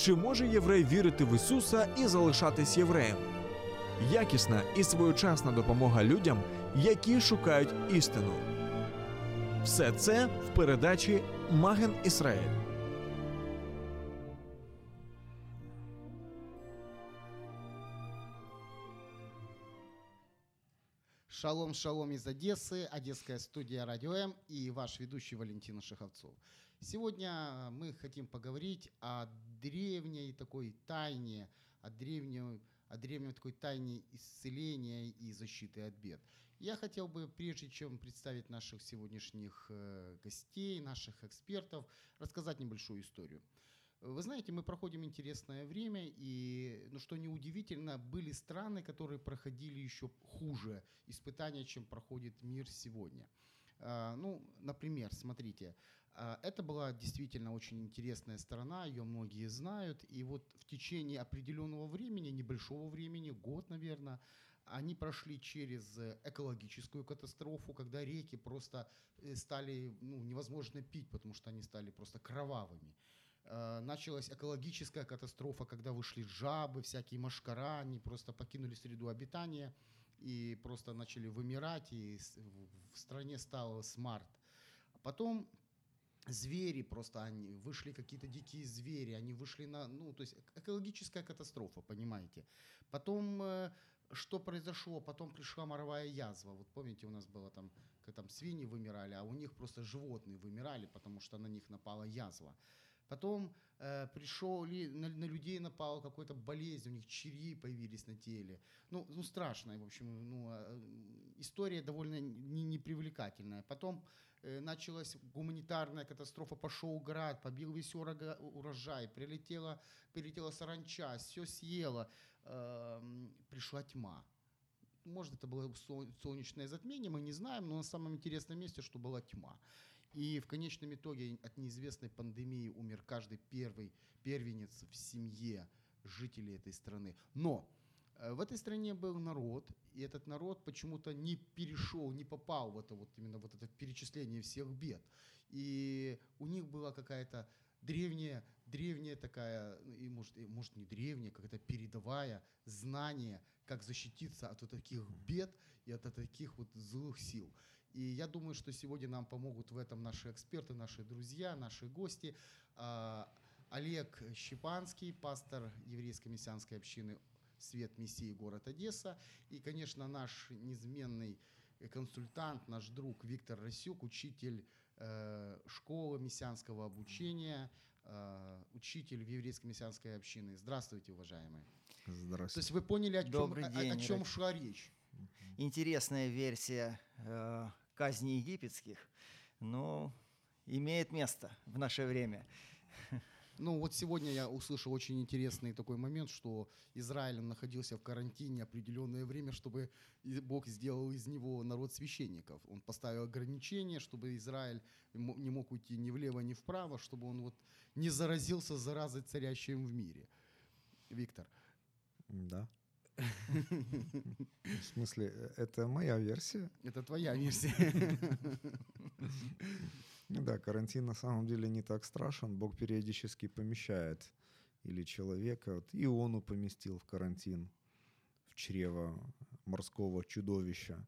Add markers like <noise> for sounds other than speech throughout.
Чи може єврей вірити в Ісуса і залишатись євреєм? Якісна і своєчасна допомога людям, які шукають істину. Все це в передачі Маген Ісраїль. Шалом, шалом из Одессы, Одесская студия Радио М и ваш ведущий Валентин Шаховцов. Сегодня мы хотим поговорить о древней такой тайне, о древней, о древней такой тайне исцеления и защиты от бед. Я хотел бы, прежде чем представить наших сегодняшних э, гостей, наших экспертов, рассказать небольшую историю. Вы знаете, мы проходим интересное время, и, ну что неудивительно, были страны, которые проходили еще хуже испытания, чем проходит мир сегодня. А, Ну, например, смотрите, это была действительно очень интересная страна, ее многие знают, и вот в течение определенного времени, небольшого времени, год, наверное, они прошли через экологическую катастрофу, когда реки просто э, стали ну, невозможно пить, потому что они стали просто кровавыми. Э, началась экологическая катастрофа, когда вышли жабы, всякие машкара, они просто покинули среду обитания и просто начали вымирать, и в- стране стал смарт. Потом звери просто, они вышли какие-то дикие звери, они вышли на, ну, то есть эк- экологическая катастрофа, понимаете. Потом э, что произошло? Потом пришла моровая язва. Вот помните, у нас было там, как там свиньи вымирали, а у них просто животные вымирали, потому что на них напала язва. Потом э, пришел на, на людей напала какая-то болезнь, у них черви появились на теле. Ну, ну страшная, в общем, ну, э, история довольно не, непривлекательная. Потом началась гуманитарная катастрофа, пошел град, побил весь урожай, прилетела, прилетела саранча, все съела, Эм, пришла тьма. Может, это было сол- солнечное затмение, мы не знаем, но на самом интересном месте, что была тьма. И в конечном итоге от неизвестной пандемии умер каждый первый первенец в семье жителей этой страны. Но э, в этой стране был народ, и этот народ почему-то не перешел, не попал в это вот именно вот это перечисление всех бед. И у них была какая-то древняя, древняя такая, ну, и может, и может не древняя, какая-то передовая знание, как защититься от вот таких бед и от таких вот злых сил. И я думаю, что сегодня нам помогут в этом наши эксперты, наши друзья, наши гости. А, Олег Щепанский, пастор еврейской мессианской общины «Свет Мессии. Город Одесса». И, конечно, наш неизменный консультант, наш друг Виктор Расюк, учитель э, школы мессианского обучения, э, учитель в еврейской мессианской общины. Здравствуйте, уважаемые. То Здравствуйте. есть вы поняли, о чем, Добрый о- о, день, чем шла речь? Интересная версия э, казни египетских, но имеет место в наше время. Ну вот сегодня я услышал очень интересный такой момент, что Израиль находился в карантине определенное время, чтобы Бог сделал из него народ священников. Он поставил ограничения, чтобы Израиль не мог уйти ни влево, ни вправо, чтобы он вот не заразился заразой, царящей в мире. Виктор, Да. <laughs> В смысле, э, это моя версия? это твоя версия. <laughs> Да, карантин на самом деле не так страшен. Бог периодически помещает или человека. Вот Иону поместил в карантин, в чрево морского чудовища.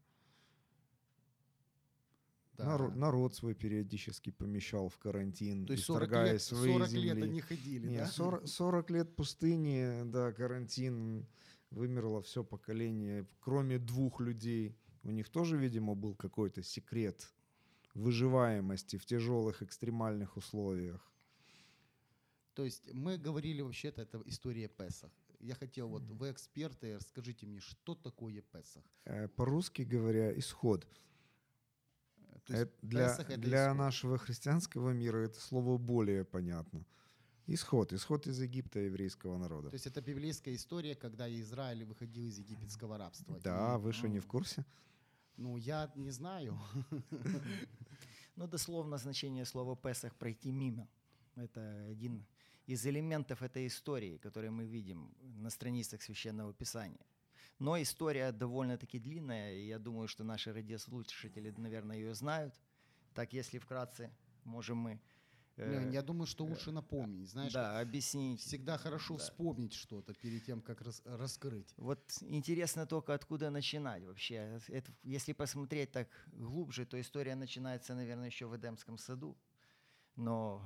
Да. Народ, народ свой периодически помещал в карантин, То есть 40 исторгая лет, свои 40 земли. лет они ходили, Не, да? 40, 40 лет пустыни, да, карантин, вымерло все поколение, кроме двух людей. У них тоже, видимо, был какой-то секрет выживаемости в тяжелых экстремальных условиях. То есть мы говорили вообще-то, это история Песах. Я хотел, вот вы эксперты, расскажите мне, что такое Песах? Э, По-русски говоря, исход. То есть Э, Для, Песах это для исход. нашего христианского мира это слово более понятно. Исход, исход из Египта еврейского народа. То есть это библейская история, когда Израиль выходил из египетского рабства. Да, И, вы что, не в курсе? Ну, я не знаю. <laughs> Ну, дословно значение слова «песах» – пройти мимо. Это один из элементов этой истории, который мы видим на страницах Священного Писания. Но история довольно-таки длинная, и я думаю, что наши радиослушатели, наверное, ее знают. Так, если вкратце, можем мы... э, Я думаю, что лучше напомнить. Знаешь, да, объяснить. всегда хорошо Да. вспомнить что-то перед тем, как рас- раскрыть. Вот интересно только, откуда начинать вообще. Это, если посмотреть так глубже, то история начинается, наверное, еще в Эдемском саду. Но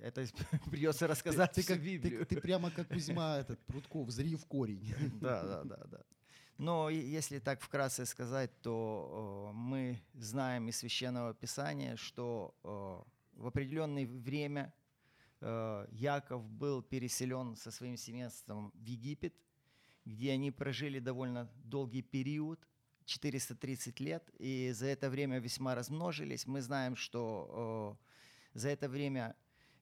это <laughs> придется рассказать ты, всю как, Библию. ты, ты прямо как Кузьма этот, Прутков, зри в корень. <laughs> Да, да, да, да. Но если так вкратце сказать, то э, мы знаем из Священного Писания, что э, в определенное время э, Яков был переселен со своим семейством в Египет, где они прожили довольно долгий период, 430 лет, и за это время весьма размножились. Мы знаем, что э, за это время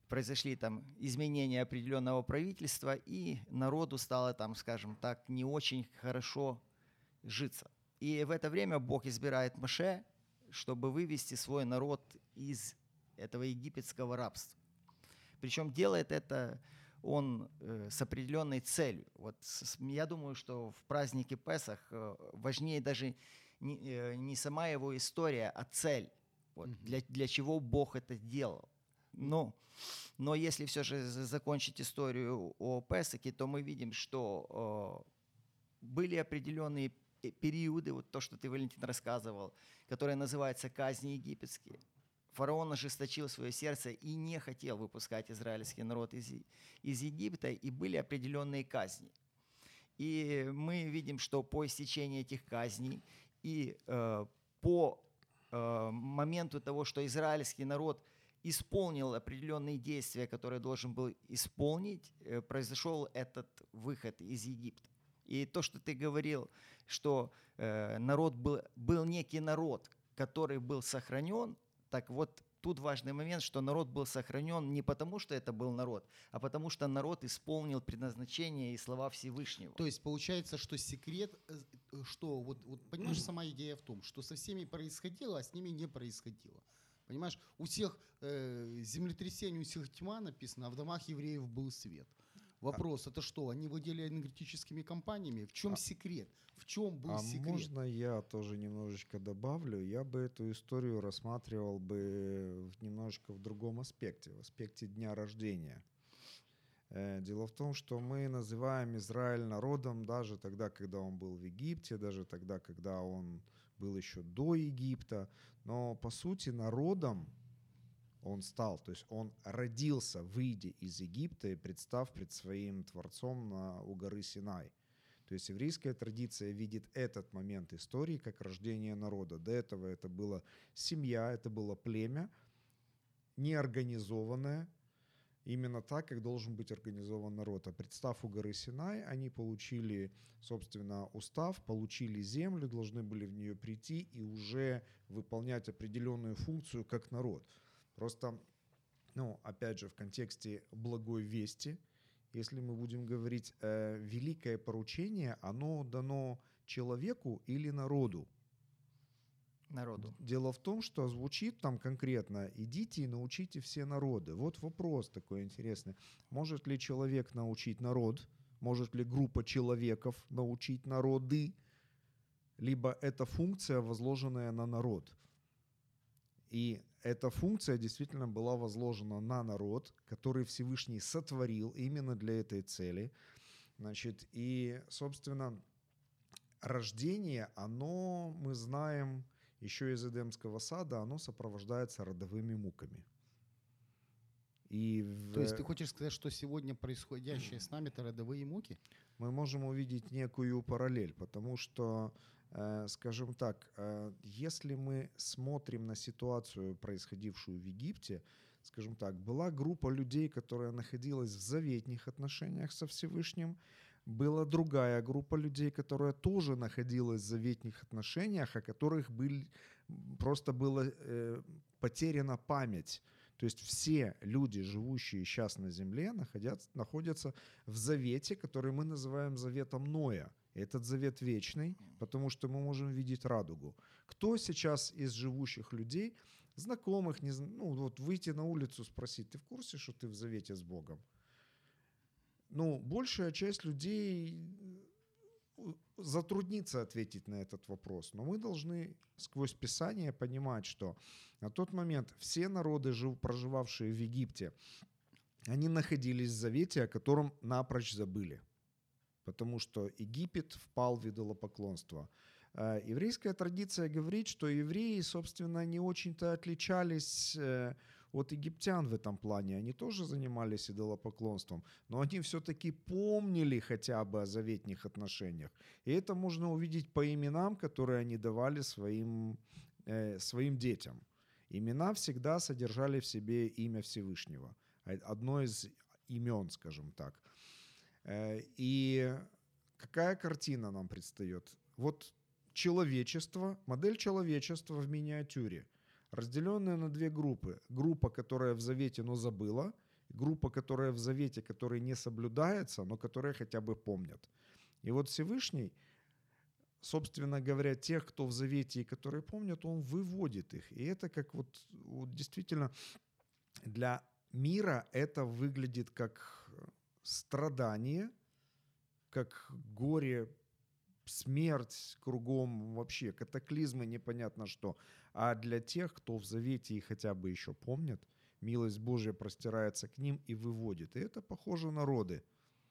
произошли там изменения определенного правительства, и народу стало там, скажем так, не очень хорошо житься. И в это время Бог избирает Моше, чтобы вывести свой народ из этого египетского рабства. Причем делает это он э, с определенной целью. Вот я думаю, что в празднике Песах э, важнее даже не, э, не сама его история, а цель. Вот, для, для чего Бог это делал. Но, но если все же за- закончить историю о Песаке, то мы видим, что э, были определенные пе- периоды, вот то, что ты, Валентин, рассказывал, которые называются казни египетские. Фараон ожесточил свое сердце и не хотел выпускать израильский народ из, из Египта, и были определенные казни. И мы видим, что по истечении этих казней и э, по э, моменту того, что израильский народ исполнил определенные действия, которые должен был исполнить, э, произошел этот выход из Египта. И то, что ты говорил, что э, народ был, был некий народ, который был сохранен, так вот тут важный момент, что народ был сохранен не потому, что это был народ, а потому что народ исполнил предназначение и слова Всевышнего. То есть получается, что секрет, э, что вот, вот понимаешь, <clears throat> сама идея в том, что со всеми происходило, а с ними не происходило. Понимаешь, у всех э, землетрясений, у всех тьма написано, а в домах евреев был свет. Вопрос, это что, они владели энергетическими компаниями? В чем А- секрет? В чем был А секрет? можно я тоже немножечко добавлю? Я бы эту историю рассматривал бы немножечко в другом аспекте, в аспекте дня рождения. Э, Дело в том, что мы называем Израиль народом даже тогда, когда он был в Египте, даже тогда, когда он был еще до Египта. Но по сути народом он стал, то есть он родился, выйдя из Египта и представ пред своим Творцом на, у горы Синай. То есть еврейская традиция видит этот момент истории как рождение народа. До этого это была семья, это было племя, неорганизованное, именно так, как должен быть организован народ. А представ у горы Синай, они получили, собственно, устав, получили землю, должны были в нее прийти и уже выполнять определенную функцию как народ. Просто, ну, опять же, в контексте благой вести, если мы будем говорить, э, великое поручение, оно дано человеку или народу. Народу. Дело в том, что звучит там конкретно «идите и научите все народы». Вот вопрос такой интересный. Может ли человек научить народ? Может ли группа человеков научить народы? Либо это функция, возложенная на народ. И эта функция действительно была возложена на народ, который Всевышний сотворил именно для этой цели. Значит, и, собственно, рождение, оно, мы знаем, еще из Эдемского сада, оно сопровождается родовыми муками. И в- То есть ты хочешь сказать, что сегодня происходящее с нами это родовые муки? мы можем увидеть некую параллель, потому что, скажем так, э, если мы смотрим на ситуацию, происходившую в Египте, скажем так, была группа людей, которая находилась в заветных отношениях со Всевышним, была другая группа людей, которая тоже находилась в заветных отношениях, о которых были, просто была э, потеряна память. То есть все люди, живущие сейчас на земле, находятся, находятся в завете, который мы называем заветом Ноя. Этот завет вечный, потому что мы можем видеть радугу. Кто сейчас из живущих людей, знакомых, не, ну вот выйти на улицу спросить, ты в курсе, что ты в завете с Богом? Ну, большая часть людей э, затруднится ответить на этот вопрос. Но мы должны сквозь Писание понимать, что на тот момент все народы, жив- проживавшие в Египте, они находились в завете, о котором напрочь забыли. Потому что Египет впал в идолопоклонство. Э, Еврейская традиция говорит, что евреи, собственно, не очень-то отличались э, от египтян в этом плане. Они тоже занимались идолопоклонством, но они все-таки помнили хотя бы о заветных отношениях. И это можно увидеть по именам, которые они давали своим, э, своим детям. Имена всегда содержали в себе имя Всевышнего. Одно из имен, скажем так. Э, И какая картина нам предстает? Вот человечество, модель человечества в миниатюре, разделенная на две группы. Группа, которая в завете, но забыла, группа, которая в завете, которая не соблюдается, но которая хотя бы помнят. И вот Всевышний, собственно говоря, тех, кто в завете и которые помнят, он выводит их. И это как вот, вот действительно для мира это выглядит как страдание, как горе, смерть кругом, вообще катаклизмы, непонятно что. А для тех, кто в завете и хотя бы еще помнят, милость Божья простирается к ним и выводит. И это похоже народы.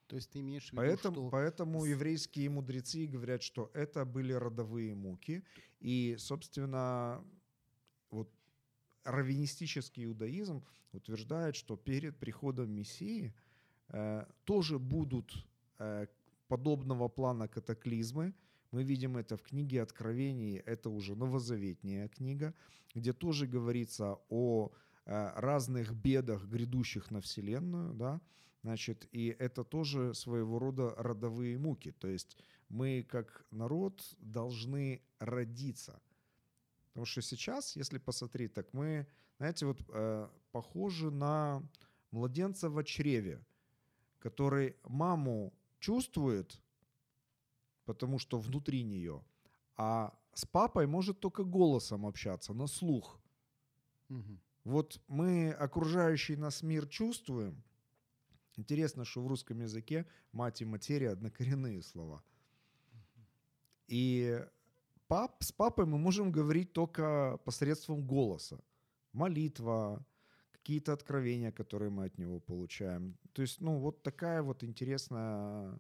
То есть ты имеешь в виду, Поэтому, что... поэтому еврейские мудрецы говорят, что это были родовые муки. И, собственно, вот раввинистический иудаизм утверждает, что перед приходом Мессии тоже будут э, подобного плана катаклизмы. Мы видим это в книге Откровений, это уже новозаветняя книга, где тоже говорится о э, разных бедах, грядущих на Вселенную, да, Значит, и это тоже своего рода родовые муки. То есть мы как народ должны родиться. Потому что сейчас, если посмотреть, так мы, знаете, вот э, похожи на младенца в чреве, который маму чувствует, потому что внутри нее, а с папой может только голосом общаться, на слух. Мгм. Вот мы окружающий нас мир чувствуем. Интересно, что в русском языке мать и материя однокоренные слова. И пап, с папой мы можем говорить только посредством голоса. Молитва, какие-то откровения, которые мы от него получаем. То есть, ну, вот такая вот интересная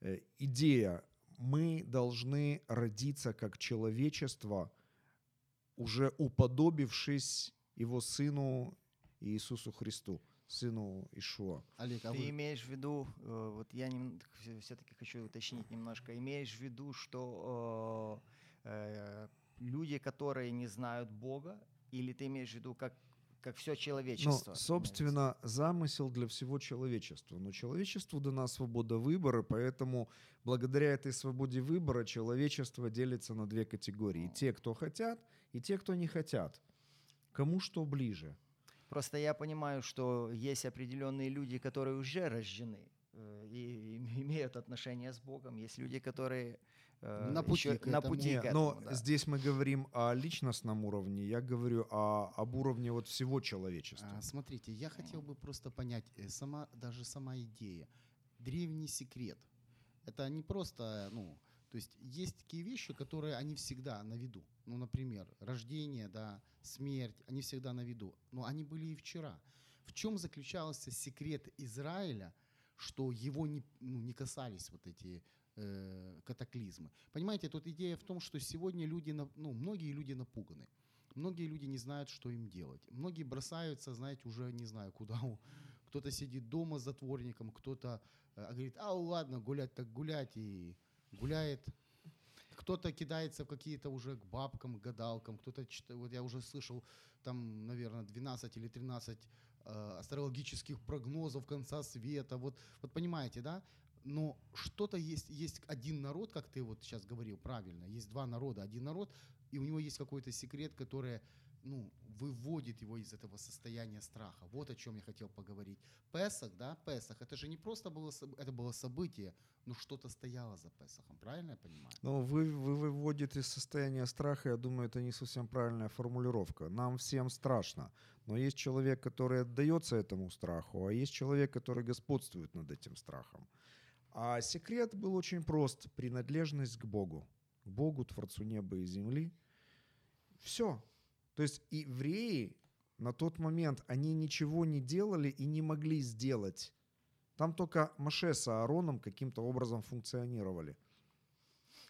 э, идея. Мы должны родиться как человечество, уже уподобившись его сыну Иисусу Христу, сыну Ишуа. Олег, а Ты вы... имеешь в виду, э, вот я все-таки хочу уточнить немножко, имеешь в виду, что э, э, люди, которые не знают Бога, или ты имеешь в виду, как, как все человечество? собственно, замысел для всего человечества. Но человечеству дана свобода выбора, поэтому благодаря этой свободе выбора человечество делится на две категории. Те, кто хотят, и те, кто не хотят. Кому что ближе. Просто я понимаю, что есть определенные люди, которые уже рождены э, и им- <laughs> имеют отношения с Богом. Есть люди, которые э, На пути еще к на этому. пути к но этому, да. здесь мы говорим о личностном уровне, я говорю о, об уровне вот всего человечества. А, смотрите, я хотел бы просто понять, э, сама, даже сама идея. Древний секрет. Это не просто, ну, то есть есть такие вещи, которые они всегда на виду. Ну, например, рождение, да, смерть, они всегда на виду. Но они были и вчера. В чем заключался секрет Израиля, что его не, ну, не касались вот эти катаклизмы? Понимаете, тут идея в том, что сегодня люди, ну, многие люди напуганы. Многие люди не знают, что им делать. Многие бросаются, знаете, уже не знаю куда. Кто-то сидит дома с затворником, кто-то э, говорит, а ладно, гулять так гулять, и гуляет. Кто-то кидается в какие-то уже к бабкам, к гадалкам, кто-то, вот я уже слышал, там, наверное, 12 или 13 э, астрологических прогнозов конца света. Вот, вот понимаете, да? Но что-то есть, есть один народ, как ты вот сейчас говорил правильно, есть два народа, один народ, и у него есть какой-то секрет, который ну, выводит его из этого состояния страха. Вот о чем я хотел поговорить. Песах, да, Песах, это же не просто было, это было событие, но что-то стояло за Песахом, правильно я понимаю? Ну, вы, вы выводите из состояния страха, я думаю, это не совсем правильная формулировка. Нам всем страшно. Но есть человек, который отдается этому страху, а есть человек, который господствует над этим страхом. А секрет был очень прост. Принадлежность к Богу. К Богу, Творцу неба и земли. Все. То есть евреи на тот момент, они ничего не делали и не могли сделать. Там только Маше с Аароном каким-то образом функционировали.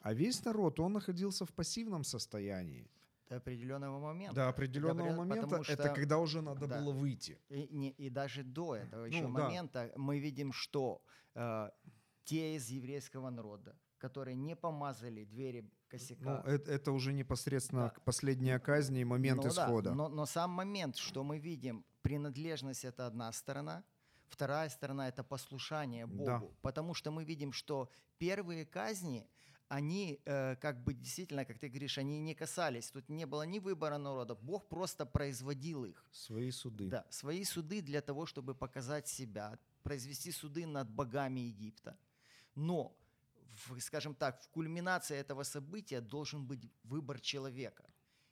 А весь народ, он находился в пассивном состоянии. До определенного момента. До определенного Говорят, момента, потому это что- когда уже надо да. было выйти. И, не- и даже до этого еще Ну, да. момента мы видим, что э, те из еврейского народа, которые не помазали двери Ну, косяка, это, это уже непосредственно Да. последняя казнь и момент Ну да, исхода. но, но сам момент, что мы видим, принадлежность это одна сторона, вторая сторона это послушание Богу. Да. Потому что мы видим, что первые казни, они э, как бы действительно, как ты говоришь, они не касались. Тут не было ни выбора народа. Бог просто производил их. Свои суды. Да, свои суды для того, чтобы показать себя, произвести суды над богами Египта. Но, в, скажем так, в кульминации этого события должен быть выбор человека.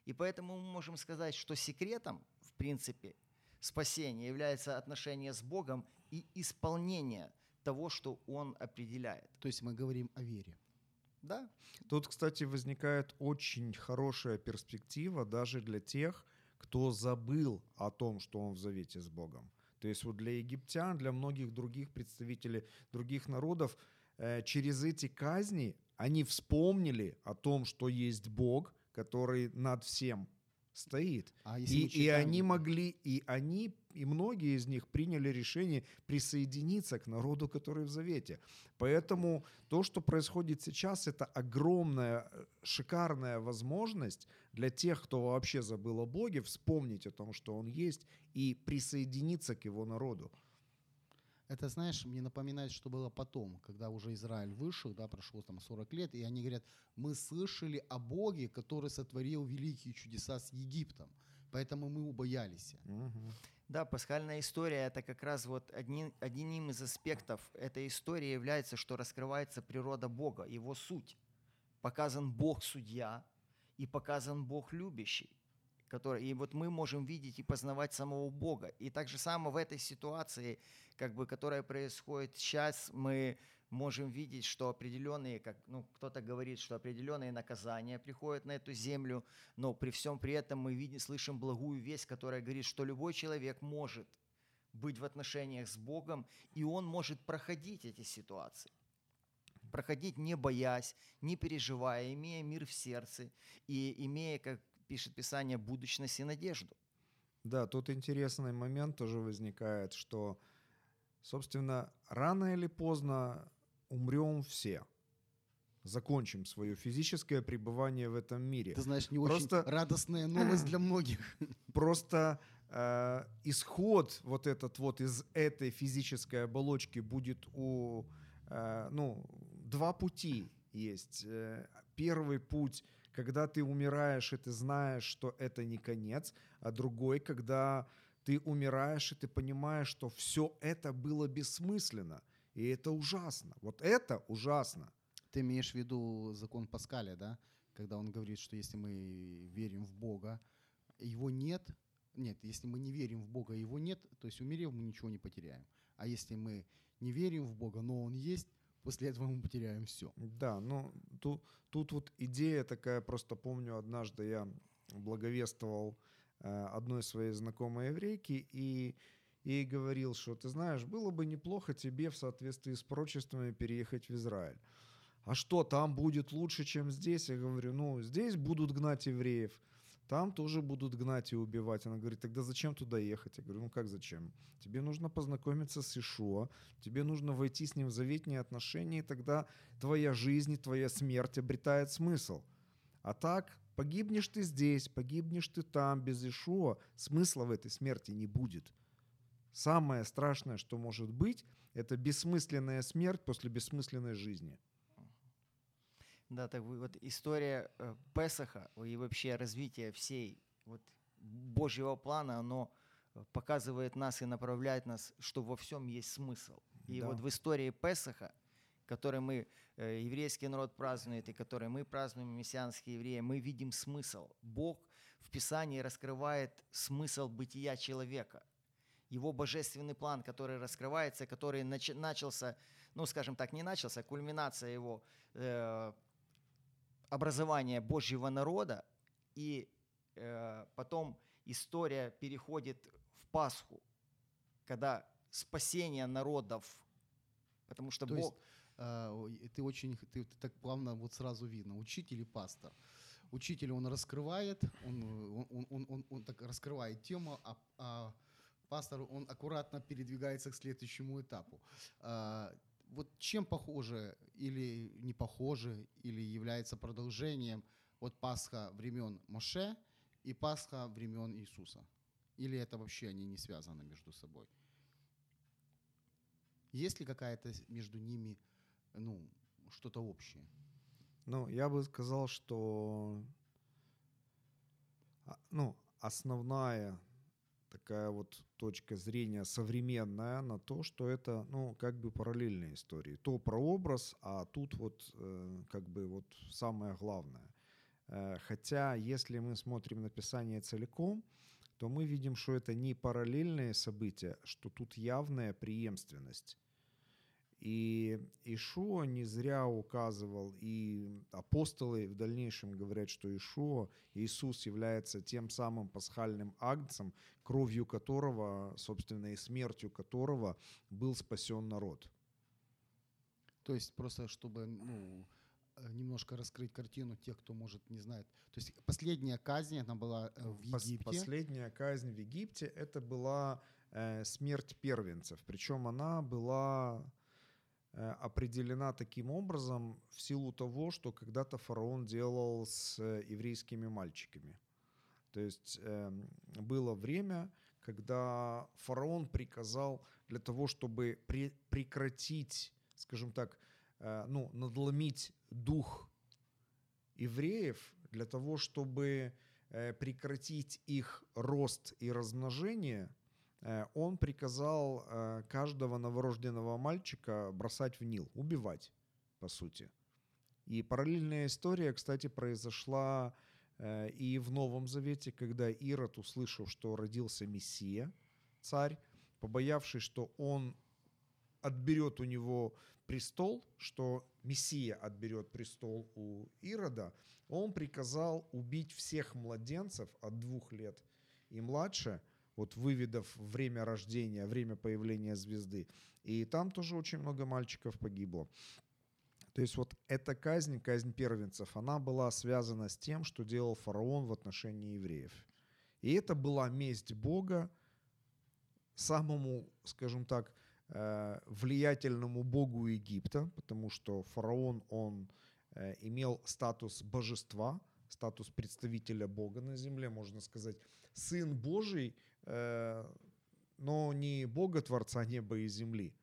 И поэтому мы можем сказать, что секретом, в принципе, спасения является отношение с Богом и исполнение того, что Он определяет. То есть мы говорим о вере. Да? Тут, кстати, возникает очень хорошая перспектива даже для тех, кто забыл о том, что он в завете с Богом. То есть вот для египтян, для многих других представителей других народов, через эти казни они вспомнили о том, что есть Бог, который над всем стоит. А И, мы и читаем- они могли, и они, и многие из них приняли решение присоединиться к народу, который в Завете. Поэтому то, что происходит сейчас, это огромная, э, шикарная возможность для тех, кто вообще забыл о Боге, вспомнить о том, что Он есть, и присоединиться к Его народу. Это, знаешь, мне напоминает, что было потом, когда уже Израиль вышел, да, прошло там 40 лет, и они говорят, мы слышали о Боге, который сотворил великие чудеса с Египтом, поэтому мы убоялись. Мгм. Да, пасхальная история это как раз вот одним, одним из аспектов этой истории является, что раскрывается природа Бога, его суть. Показан Бог судья и показан Бог любящий. Который, и вот мы можем видеть и познавать самого Бога. И так же само в этой ситуации, как бы, которая происходит сейчас, мы можем видеть, что определенные, как ну, кто-то говорит, что определенные наказания приходят на эту землю, но при всем при этом мы видим, слышим благую весть, которая говорит, что любой человек может быть в отношениях с Богом, и он может проходить эти ситуации. Проходить не боясь, не переживая, имея мир в сердце и имея, как пишет Писание, будущность и надежду. Да, тут интересный момент тоже возникает, что, собственно, рано или поздно умрем все. Закончим свое физическое пребывание в этом мире. Ты знаешь, не Просто- очень радостная новость для многих. <laughs> Просто э, исход вот этот вот из этой физической оболочки будет у, э, ну, два пути есть. Э, Первый путь, когда ты умираешь, и ты знаешь, что это не конец, а другой, когда ты умираешь, и ты понимаешь, что все это было бессмысленно. И это ужасно. Вот это ужасно. Ты имеешь в виду закон Паскаля, да? Когда он говорит, что если мы верим в Бога, его нет, нет, если мы не верим в Бога, его нет, то есть умерев, мы ничего не потеряем. А если мы не верим в Бога, но Он есть, после этого мы потеряем все. Да, ну тут, тут вот идея такая, просто помню, однажды я благовествовал э, одной своей знакомой еврейки и ей говорил, что ты знаешь, было бы неплохо тебе в соответствии с прочествами переехать в Израиль. А что, там будет лучше, чем здесь? Я говорю, ну, здесь будут гнать евреев, там тоже будут гнать и убивать. Она говорит, тогда зачем туда ехать? Я говорю, ну как зачем? Тебе нужно познакомиться с Ишуа, тебе нужно войти с ним в заветные отношения, и тогда твоя жизнь и твоя смерть обретает смысл. А так, погибнешь ты здесь, погибнешь ты там, без Ишуа, смысла в этой смерти не будет. Самое страшное, что может быть, это бессмысленная смерть после бессмысленной жизни. Да, так вот история э, Песаха и вообще развитие всей вот Божьего плана, оно э, показывает нас и направляет нас, что во всем есть смысл. И Да. вот в истории Песаха, который мы, э, еврейский народ празднует, и который мы празднуем, мессианские евреи, мы видим смысл. Бог в Писании раскрывает смысл бытия человека. Его божественный план, который раскрывается, который нач- начался, ну, скажем так, не начался, кульминация его э, образования Божьего народа, и э, потом история переходит в Пасху, когда спасение народов, потому что То Бог... есть ой, ты очень, ты, ты так плавно вот сразу видно, учитель и пастор. Учитель, он раскрывает, он, он, он, он, он- он так раскрывает тему, а, а пастор, он аккуратно передвигается к следующему этапу. Вот чем похоже или не похоже, или является продолжением вот Пасха времен Моше и Пасха времен Иисуса? Или это вообще они не связаны между собой? Есть ли какая-то между ними, ну, что-то общее? Ну, я бы сказал, что а, ну, основная такая вот точка зрения современная на то, что это, ну, как бы параллельные истории. То прообраз, а тут вот э, как бы вот самое главное. Э, Хотя, если мы смотрим на Писание целиком, то мы видим, что это не параллельные события, что тут явная преемственность. И Ишуа не зря указывал, и апостолы в дальнейшем говорят, что Ишуа, Иисус является тем самым пасхальным агнцем, кровью которого, собственно, и смертью которого был спасен народ. То есть просто чтобы ну, э, немножко раскрыть картину тех, кто, может, не знает. То есть последняя казнь, она была э, в Египте. Последняя казнь в Египте это была э, смерть первенцев. Причем она была определена таким образом в силу того, что когда-то фараон делал с э, еврейскими мальчиками. То есть эм, было время, когда фараон приказал для того, чтобы пре- прекратить, скажем так, э, ну, надломить дух евреев, для того, чтобы э, прекратить их рост и размножение, э, он приказал э, каждого новорожденного мальчика бросать в Нил, убивать, по сути. И параллельная история, кстати, произошла э, и в Новом Завете, когда Ирод, услышав, что родился Мессия, царь, побоявшись, что он отберет у него престол, что Мессия отберет престол у Ирода, он приказал убить всех младенцев от двух лет и младше, вот выведав время рождения, время появления звезды. И там тоже очень много мальчиков погибло. То есть вот эта казнь, казнь первенцев, она была связана с тем, что делал фараон в отношении евреев. И это была месть Бога самому, скажем так, э, влиятельному богу Египта, потому что фараон, он э, имел статус божества, статус представителя Бога на земле, можно сказать, сын Божий, но не Бога Творца неба и земли,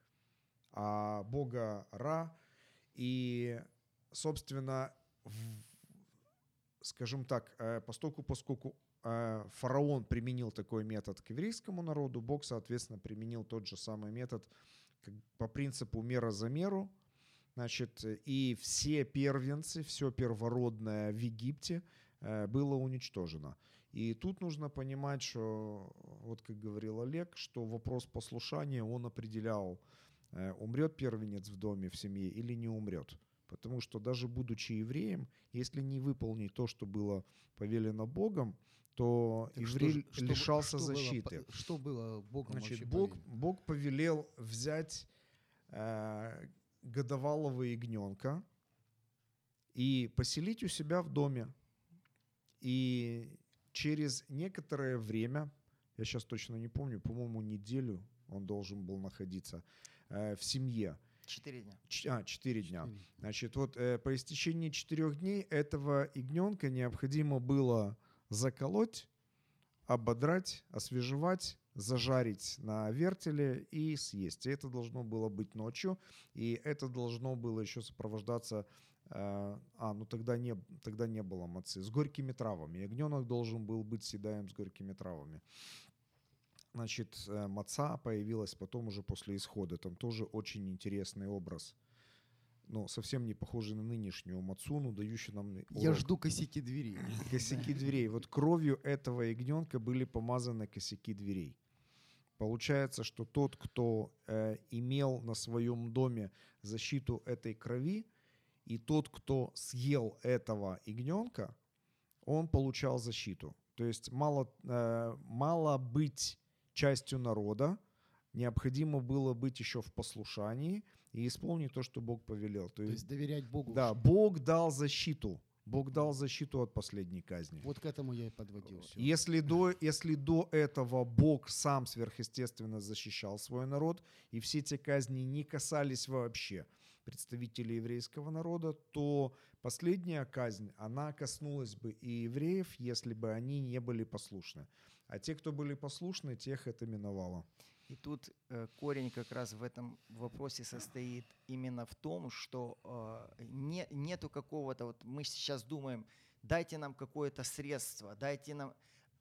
а Бога Ра. И, собственно, скажем так, э, поскольку, поскольку э, фараон применил такой метод к еврейскому народу, Бог, соответственно, применил тот же самый метод по принципу мера за меру. Значит, э, и все первенцы, все первородное в Египте э, было уничтожено. И тут нужно понимать, что, вот как говорил Олег, что вопрос послушания он определял, э, умрет первенец в доме, в семье или не умрет. Потому что даже будучи евреем, если не выполнить то, что было повелено Богом, то Так еврей что лишался что было защиты. по- что было Богом Значит, Бог? Бог повелел взять э, годовалого ягненка и поселить у себя в доме. И через некоторое время, я сейчас точно не помню, по-моему, неделю он должен был находиться э, в семье. Четыре дня. Ч- а, четыре дня. Значит, вот э, по истечении четырех дней этого ягненка необходимо было заколоть, ободрать, освежевать, зажарить на вертеле и съесть. И это должно было быть ночью, и это должно было еще сопровождаться А, ну тогда не, тогда не было мацы. С горькими травами. Ягненок должен был быть седаем с горькими травами. Значит, э, маца появилась потом уже после исхода. Там тоже очень интересный образ. Ну, совсем не похожий на нынешнюю мацуну, дающий нам Я урок. жду косяки двери. <laughs> косяки дверей. Вот кровью этого ягненка были помазаны косяки дверей. Получается, что тот, кто э, имел на своем доме защиту этой крови, и тот, кто съел этого ягненка, он получал защиту. То есть мало, э, мало быть частью народа, необходимо было быть еще в послушании и исполнить то, что Бог повелел. То То есть, есть доверять Богу. да, Бог дал защиту. Бог дал защиту от последней казни. Вот к этому я и подводил все. Если до, если до этого Бог сам сверхъестественно защищал свой народ, и все эти казни не касались вообще представителей еврейского народа, то последняя казнь, она коснулась бы и евреев, если бы они не были послушны. А те, кто были послушны, тех это миновало. И тут э, корень как раз в этом вопросе состоит именно в том, что э, не, нету какого-то, вот мы сейчас думаем, дайте нам какое-то средство, дайте нам...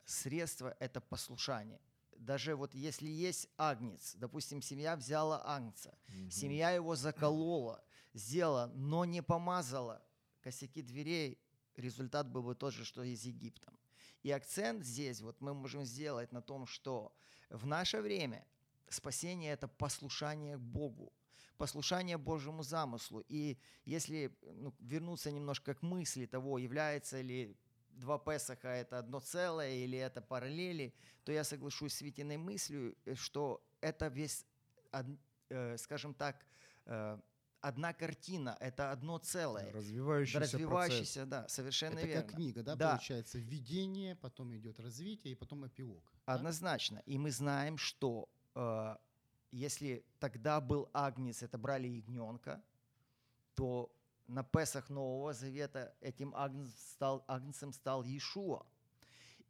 Средство – это послушание. Даже вот если есть агнец, допустим, семья взяла агнца, семья его заколола, сделала, но не помазала косяки дверей, результат был бы тот же, что и с Египтом. И акцент здесь вот мы можем сделать на том, что в наше время спасение – это послушание Богу, послушание Божьему замыслу. И если ну, вернуться немножко к мысли того, является ли два Песаха – это одно целое или это параллели, то я соглашусь с Витиной мыслью, э, что это весь, э, скажем так, э, одна картина, это одно целое. Развивающийся, процесс. Развивающийся, да, совершенно Это верно. как книга, да, Да. получается, введение, потом идет развитие и потом эпилог. да? Однозначно. И мы знаем, что э, если тогда был агнец, это брали ягненка, то на Песах Нового Завета этим агнцем стал, агнцем стал Иешуа.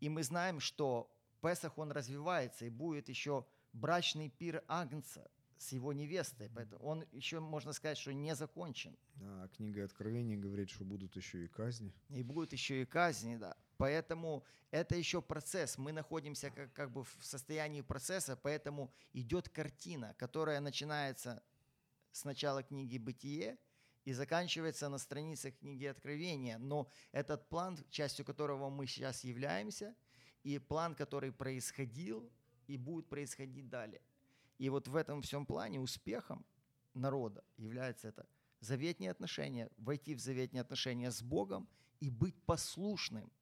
И мы знаем, что Песах, он развивается, и будет еще брачный пир агнца с его невестой. Поэтому он еще, можно сказать, что не закончен. Да, книга Откровений говорит, что будут еще и казни. И будут еще и казни, да. Поэтому это еще процесс. Мы находимся как, как бы в состоянии процесса, поэтому идет картина, которая начинается с начала книги «Бытие» и заканчивается на страницах книги Откровения. Но этот план, частью которого мы сейчас являемся, и план, который происходил и будет происходить далее. И вот в этом всем плане успехом народа является это заветные отношения, войти в заветные отношения с Богом и быть послушным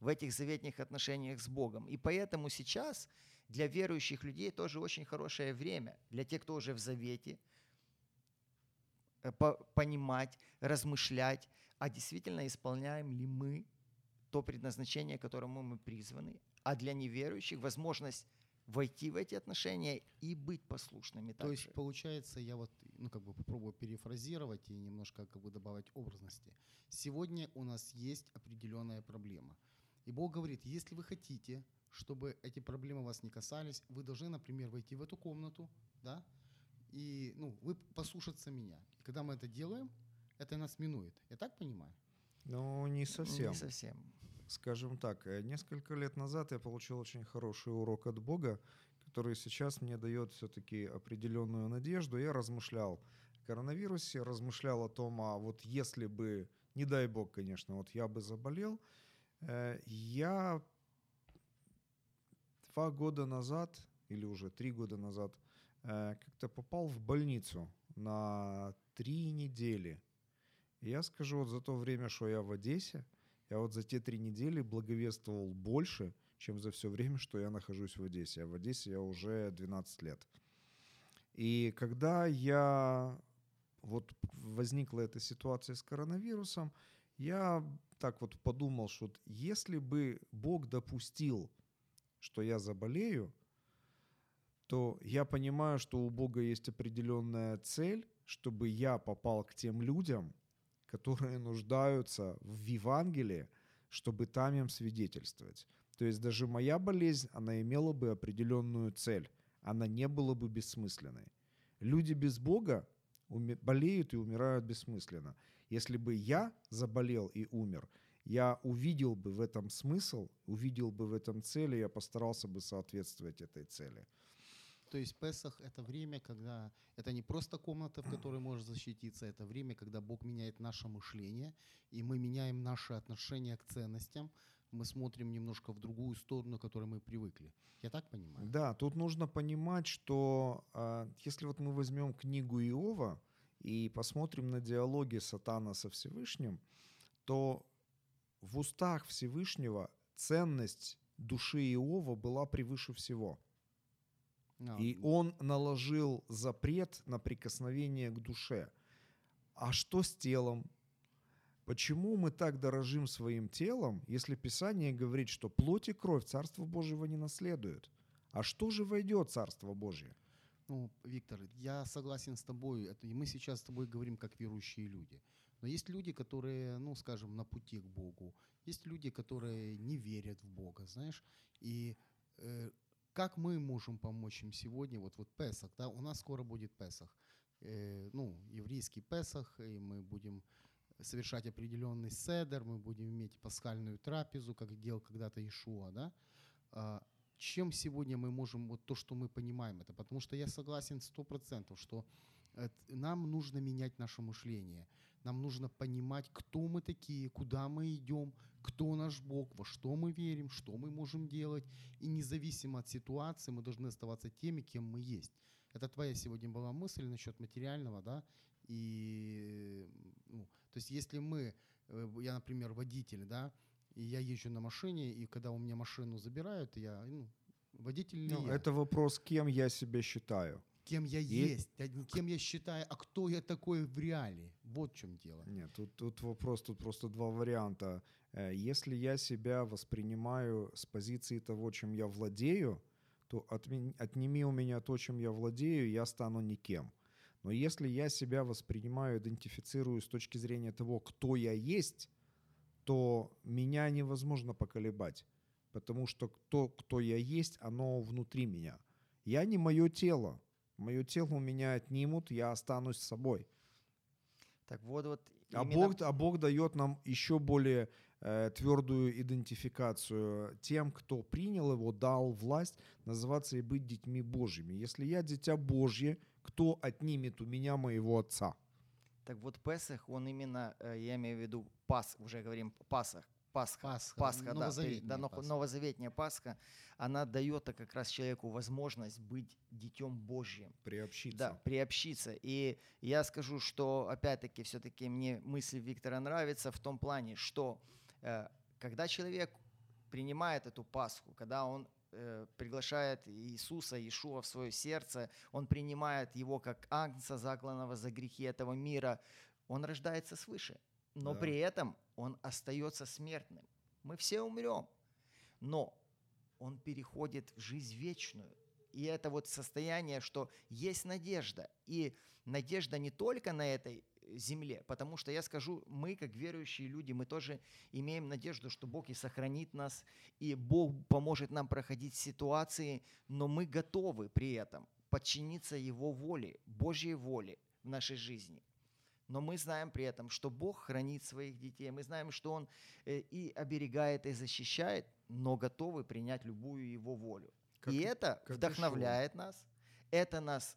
в этих заветных отношениях с Богом. И поэтому сейчас для верующих людей тоже очень хорошее время, для тех, кто уже в завете, понимать, размышлять, а действительно исполняем ли мы то предназначение, к которому мы призваны, а для неверующих возможность войти в эти отношения и быть послушными То также. есть, получается, я вот, ну, как бы попробую перефразировать и немножко, как бы, добавить образности. Сегодня у нас есть определенная проблема. И Бог говорит, если вы хотите, чтобы эти проблемы вас не касались, вы должны, например, войти в эту комнату, да, и, ну, вы послушаться меня. И когда мы это делаем, это нас минует. Я так понимаю? Ну, не совсем. Не совсем. Скажем так, э, несколько лет назад я получил очень хороший урок от Бога, который сейчас мне дает все-таки определенную надежду. Я размышлял о коронавирусе, размышлял о том, а вот если бы, не дай бог, конечно, вот я бы заболел, э, я два года назад, или уже три года назад, как-то попал в больницу на три недели. И я скажу, вот за то время, что я в Одессе, я вот за те три недели благовествовал больше, чем за все время, что я нахожусь в Одессе. А в Одессе я уже 12 лет. И когда я вот возникла эта ситуация с коронавирусом, я так вот подумал, что если бы Бог допустил, что я заболею, то я понимаю, что у Бога есть определенная цель, чтобы я попал к тем людям, которые нуждаются в Евангелии, чтобы там им свидетельствовать. То есть даже моя болезнь, она имела бы определенную цель. Она не была бы бессмысленной. Люди без Бога болеют и умирают бессмысленно. Если бы я заболел и умер, я увидел бы в этом смысл, увидел бы в этом цели, я постарался бы соответствовать этой цели. То есть Песах – это время, когда это не просто комната, в которой можешь защититься, это время, когда Бог меняет наше мышление, и мы меняем наше отношение к ценностям, мы смотрим немножко в другую сторону, к которой мы привыкли. Я так понимаю? Да, тут нужно понимать, что а, если вот мы возьмем книгу Иова и посмотрим на диалоги Сатана со Всевышним, то в устах Всевышнего ценность души Иова была превыше всего. А, И он наложил запрет на прикосновение к душе. А что с телом? Почему мы так дорожим своим телом, если Писание говорит, что плоть и кровь Царство Божьего не наследуют? А что же войдет Царство Божье? Ну, Виктор, я согласен с тобой. Это, и мы сейчас с тобой говорим как верующие люди. Но есть люди, которые, ну, скажем, на пути к Богу. Есть люди, которые не верят в Бога, знаешь. И э, как мы можем помочь им сегодня? Вот, вот Песах, да, у нас скоро будет Песах. Э, ну, еврейский Песах, и мы будем совершать определенный седер, мы будем иметь пасхальную трапезу, как делал когда-то Ишуа, да. А, чем сегодня мы можем, вот то, что мы понимаем это, потому что я согласен сто процентов, что э, нам нужно менять наше мышление, нам нужно понимать, кто мы такие, куда мы идем, кто наш Бог, во что мы верим, что мы можем делать, и независимо от ситуации мы должны оставаться теми, кем мы есть. Это твоя сегодня была мысль насчет материального, да, и, ну, то есть если мы, э, я, например, водитель, да, и я езжу на машине, и когда у меня машину забирают, я, ну, водитель ли Ну, я? это вопрос, кем я себя считаю. Кем я И- есть, а кем я считаю, а кто я такой в реале. Вот в чем дело. Нет, тут, тут вопрос, тут просто два варианта. Э, Если я себя воспринимаю с позиции того, чем я владею, то отними у меня то, чем я владею, я стану никем. Но если я себя воспринимаю, идентифицирую с точки зрения того, кто я есть, то меня невозможно поколебать. Потому что то, кто я есть, оно внутри меня. Я не мое тело. Мое тело у меня отнимут, я останусь собой. Так вот, вот А именно- Бог, а Бог дает нам еще более э, твердую идентификацию тем, кто принял его, дал власть называться и быть детьми Божьими. Если я дитя Божье, кто отнимет у меня моего отца? Так вот, Песах, он именно, э, я имею в виду Пас, уже говорим Пасах, Пасха, Пасха, Пасха, да, новозаветная да, но- Пасха. новозаветняя Пасха, она дает как раз человеку возможность быть детем Божьим. Приобщиться. Да, приобщиться. И я скажу, что опять-таки все-таки мне мысль Виктора нравится в том плане, что э, когда человек принимает эту Пасху, когда он э, приглашает Иисуса, Иешуа в свое сердце, он принимает его как агнца, закланного за грехи этого мира, он рождается свыше. Но Да. при этом он остается смертным. Мы все умрем. Но он переходит в жизнь вечную. И это вот состояние, что есть надежда. И надежда не только на этой земле, потому что я скажу, мы, как верующие люди, мы тоже имеем надежду, что Бог и сохранит нас, и Бог поможет нам проходить ситуации, но мы готовы при этом подчиниться Его воле, Божьей воле в нашей жизни. Но мы знаем при этом, что Бог хранит своих детей, мы знаем, что Он э, и оберегает, и защищает, но готовы принять любую Его волю. Как и это как вдохновляет нас, это нас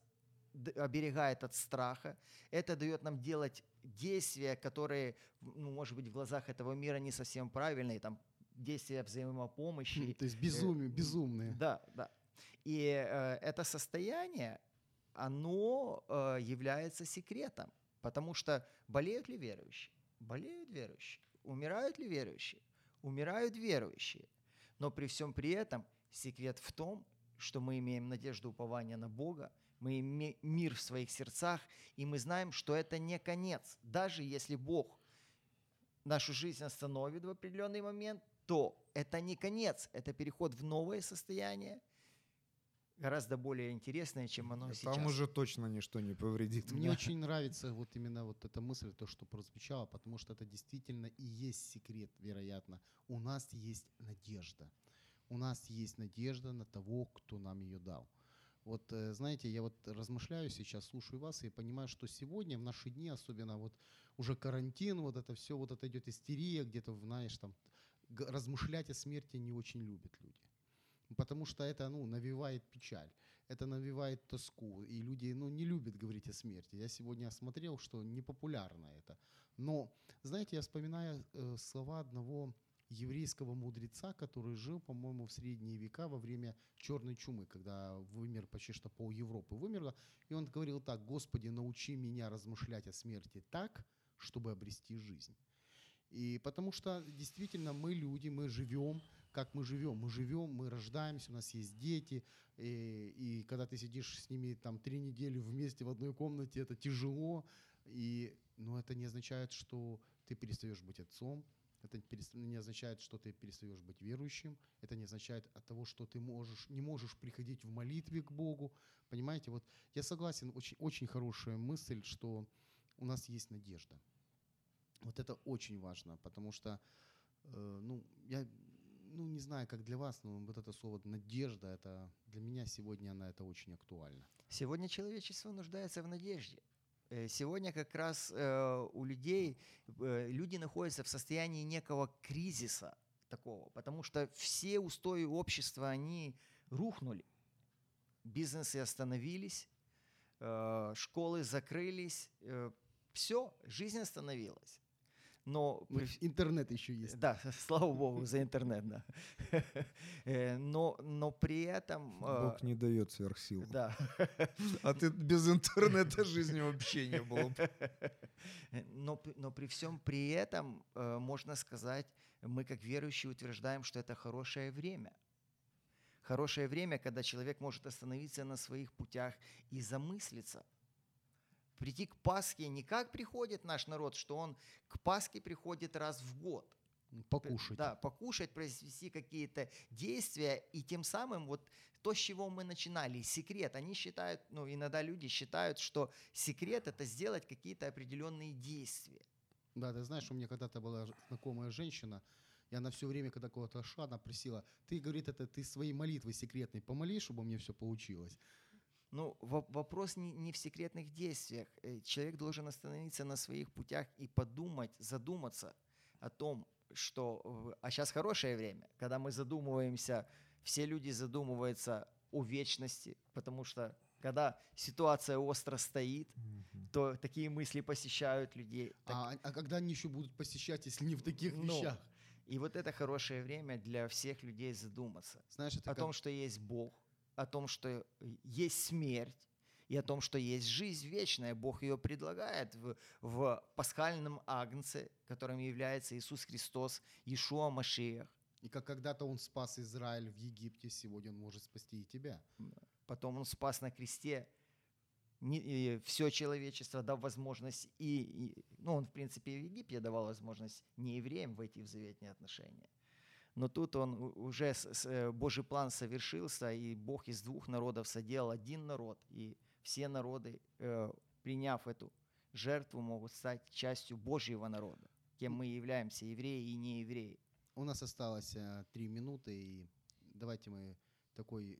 оберегает от страха, это дает нам делать действия, которые, ну, может быть, в глазах этого мира не совсем правильные, там, действия взаимопомощи. То есть безумие, безумные. Да, да. И э, это состояние, оно э, является секретом, потому что болеют ли верующие? Болеют верующие. Умирают ли верующие? Умирают верующие. Но при всем при этом секрет в том, что мы имеем надежду упования на Бога, мы имеем мир в своих сердцах, и мы знаем, что это не конец. Даже если Бог нашу жизнь остановит в определенный момент, то это не конец, это переход в новое состояние, гораздо более интересное, чем оно сейчас. Там уже точно ничто не повредит. Мне очень нравится вот именно вот эта мысль, то, что прозвучало, потому что это действительно и есть секрет, вероятно. У нас есть надежда. У нас есть надежда на того, кто нам ее дал. Вот, э, знаете, я вот размышляю сейчас, слушаю вас и понимаю, что сегодня, в наши дни, особенно вот уже карантин, вот это все, вот это идет истерия, где-то, знаешь, там, размышлять о смерти не очень любят люди. Потому что это, ну, навевает печаль, это навевает тоску, и люди, ну, не любят говорить о смерти. Я сегодня осмотрел, что непопулярно это. Но, знаете, я вспоминаю э, слова одного еврейского мудреца, который жил, по-моему, в средние века во время черной чумы, когда вымер почти что пол Европы вымерло. И он говорил так, «Господи, научи меня размышлять о смерти так, чтобы обрести жизнь». И потому что действительно мы люди, мы живем, как мы живем. Мы живем, мы рождаемся, у нас есть дети, и, и когда ты сидишь с ними там три недели вместе в одной комнате, это тяжело, и, но это не означает, что ты перестаешь быть отцом, это не означает, что ты перестаешь быть верующим, это не означает от того, что ты можешь, не можешь приходить в молитве к Богу. Понимаете, вот я согласен, очень, очень хорошая мысль, что у нас есть надежда. Вот это очень важно, потому что, э, ну, я ну, не знаю, как для вас, но вот это слово «надежда», это для меня сегодня она это очень актуально. Сегодня человечество нуждается в надежде. Э, Сегодня как раз э, у людей, э, люди находятся в состоянии некого кризиса такого, потому что все устои общества, они рухнули. Бизнесы остановились, э, школы закрылись, все, жизнь остановилась. Но Интернет еще есть. да, слава богу за <laughs> интернет, да. <laughs> Э, Но, но при этом... э, Бог не дает сверхсил. Да. <laughs> А ты без интернета жизни вообще не было. бы. Э, Но, но при всем при этом, э, можно сказать, мы как верующие утверждаем, что это хорошее время. Хорошее время, когда человек может остановиться на своих путях и замыслиться. Прийти к Пасхе не как приходит наш народ, что он к Пасхе приходит раз в год. Покушать. Да, покушать, произвести какие-то действия, и тем самым вот то, с чего мы начинали, секрет, они считают, ну, иногда люди считают, что секрет это сделать какие-то определенные действия. Да, ты знаешь, у меня когда-то была знакомая женщина, и она все время, когда куда-то шла, она просила, ты, говорит, это ты своей молитвой секретной помоли, чтобы у меня все получилось. Ну, во- вопрос не, не в секретных действиях. Э, Человек должен остановиться на своих путях и подумать, задуматься о том, что... э, А сейчас хорошее время, когда мы задумываемся, все люди задумываются о вечности, потому что когда ситуация остро стоит, то такие мысли посещают людей. Так- А, а когда они еще будут посещать, если не в таких Ну, вещах? И вот это хорошее время для всех людей задуматься Знаешь, это о как- том, что есть Бог, о том, что есть смерть, и о том, что есть жизнь вечная. Бог ее предлагает в, в пасхальном агнце, которым является Иисус Христос, Ишуа Машиах. И как когда-то он спас Израиль в Египте, сегодня он может спасти и тебя. Потом Он спас на кресте все человечество, дав возможность и, и- ну, Он, в принципе, в Египте давал возможность не евреям войти в заветные отношения. Но тут он уже, э, Божий план совершился, и Бог из двух народов соделал один народ, и все народы, э, приняв эту жертву, могут стать частью Божьего народа, кем мы являемся, евреи и не евреи. У нас осталось э, три минуты, и давайте мы такой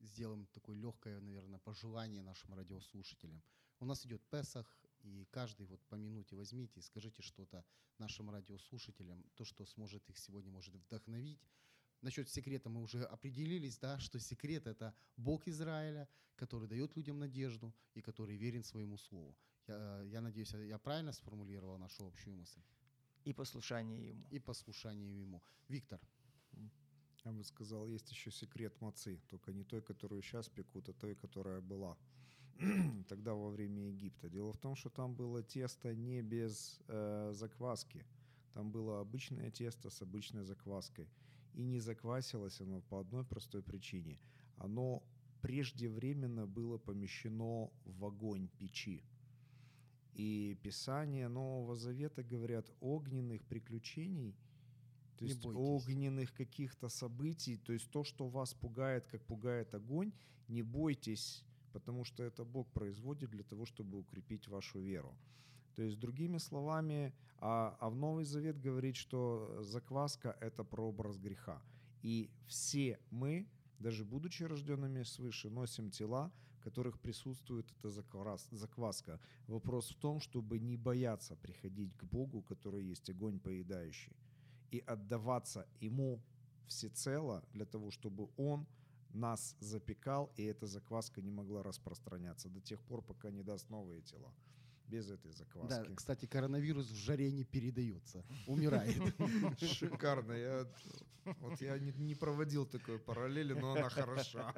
сделаем такое легкое, наверное, пожелание нашим радиослушателям. У нас идет Песах, и каждый вот по минуте возьмите и скажите что-то нашим радиослушателям, то, что сможет их сегодня может вдохновить. Насчет секрета мы уже определились, да, что секрет это Бог Израиля, который дает людям надежду и который верен своему слову. Я, я надеюсь, я правильно сформулировал нашу общую мысль И послушание Ему. и послушание ему. Виктор, Я бы сказал, есть еще секрет мацы, только не той, которую сейчас пекут, а той, которая была <clears throat> тогда во время Египта. Дело в том, что там было тесто не без э, закваски. Там было обычное тесто с обычной закваской. И не заквасилось оно по одной простой причине. Оно преждевременно было помещено в огонь печи. И Писания Нового Завета говорят огненных приключений, то Не есть бойтесь. огненных каких-то событий, то есть то, что вас пугает, как пугает огонь, не бойтесь, потому что это Бог производит для того, чтобы укрепить вашу веру. То есть, другими словами, а, а в Новый Завет говорит, что закваска – это прообраз греха. И все мы даже будучи рожденными свыше, носим тела, в которых присутствует эта заквас- закваска. Вопрос в том, чтобы не бояться приходить к Богу, который есть огонь поедающий, и отдаваться Ему всецело для того, чтобы Он нас запекал, и эта закваска не могла распространяться до тех пор, пока не даст новые тела. Без этой Да, закваски. кстати, коронавирус в жаре не передается, умирает. <laughs> Шикарно. Я, вот я не, не проводил такой параллели, но она хороша.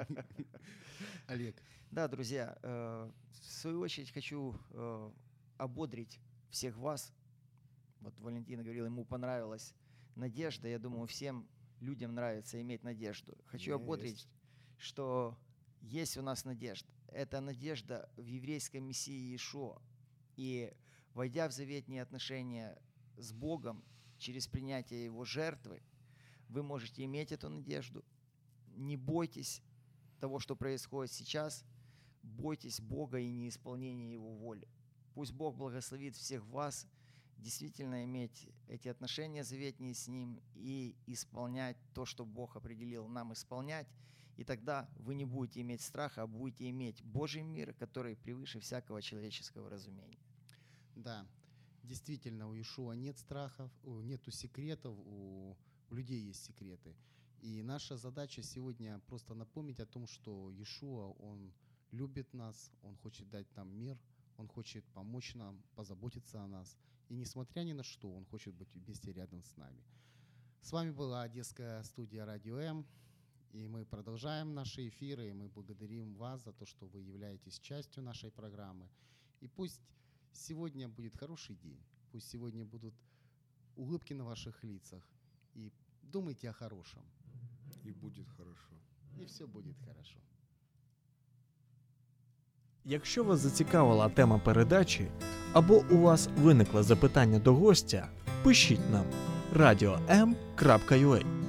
<laughs> Олег, Да, друзья, э, в свою очередь хочу э, ободрить всех вас. Вот Валентин говорил, ему понравилась надежда. Я думаю, всем людям нравится иметь надежду. Хочу Не, ободрить, есть. Что есть у нас надежда. Это надежда в еврейском Мессии Иешуа. И войдя в заветные отношения с Богом через принятие Его жертвы, вы можете иметь эту надежду. Не бойтесь того, что происходит сейчас, бойтесь Бога и неисполнения Его воли. Пусть Бог благословит всех вас действительно иметь эти отношения заветные с Ним и исполнять то, что Бог определил нам исполнять. И тогда вы не будете иметь страха, а будете иметь Божий мир, который превыше всякого человеческого разумения. да, действительно, у Ишуа нет страхов, нету секретов, у людей есть секреты. И наша задача сегодня просто напомнить о том, что Иешуа, Он любит нас, Он хочет дать нам мир, Он хочет помочь нам, позаботиться о нас. И несмотря ни на что, Он хочет быть вместе рядом с нами. С вами была Одесская студия Радио М. И мы продолжаем наши эфиры, и мы благодарим вас за то, что вы являетесь частью нашей программы. И пусть сегодня будет хороший день, пусть сегодня будут улыбки на ваших лицах, и думайте о хорошем, И будет хорошо. и все будет хорошо. Якщо вас зацікавила тема передачі або у вас виникло запитання до гостя, пишіть нам radio.m.ua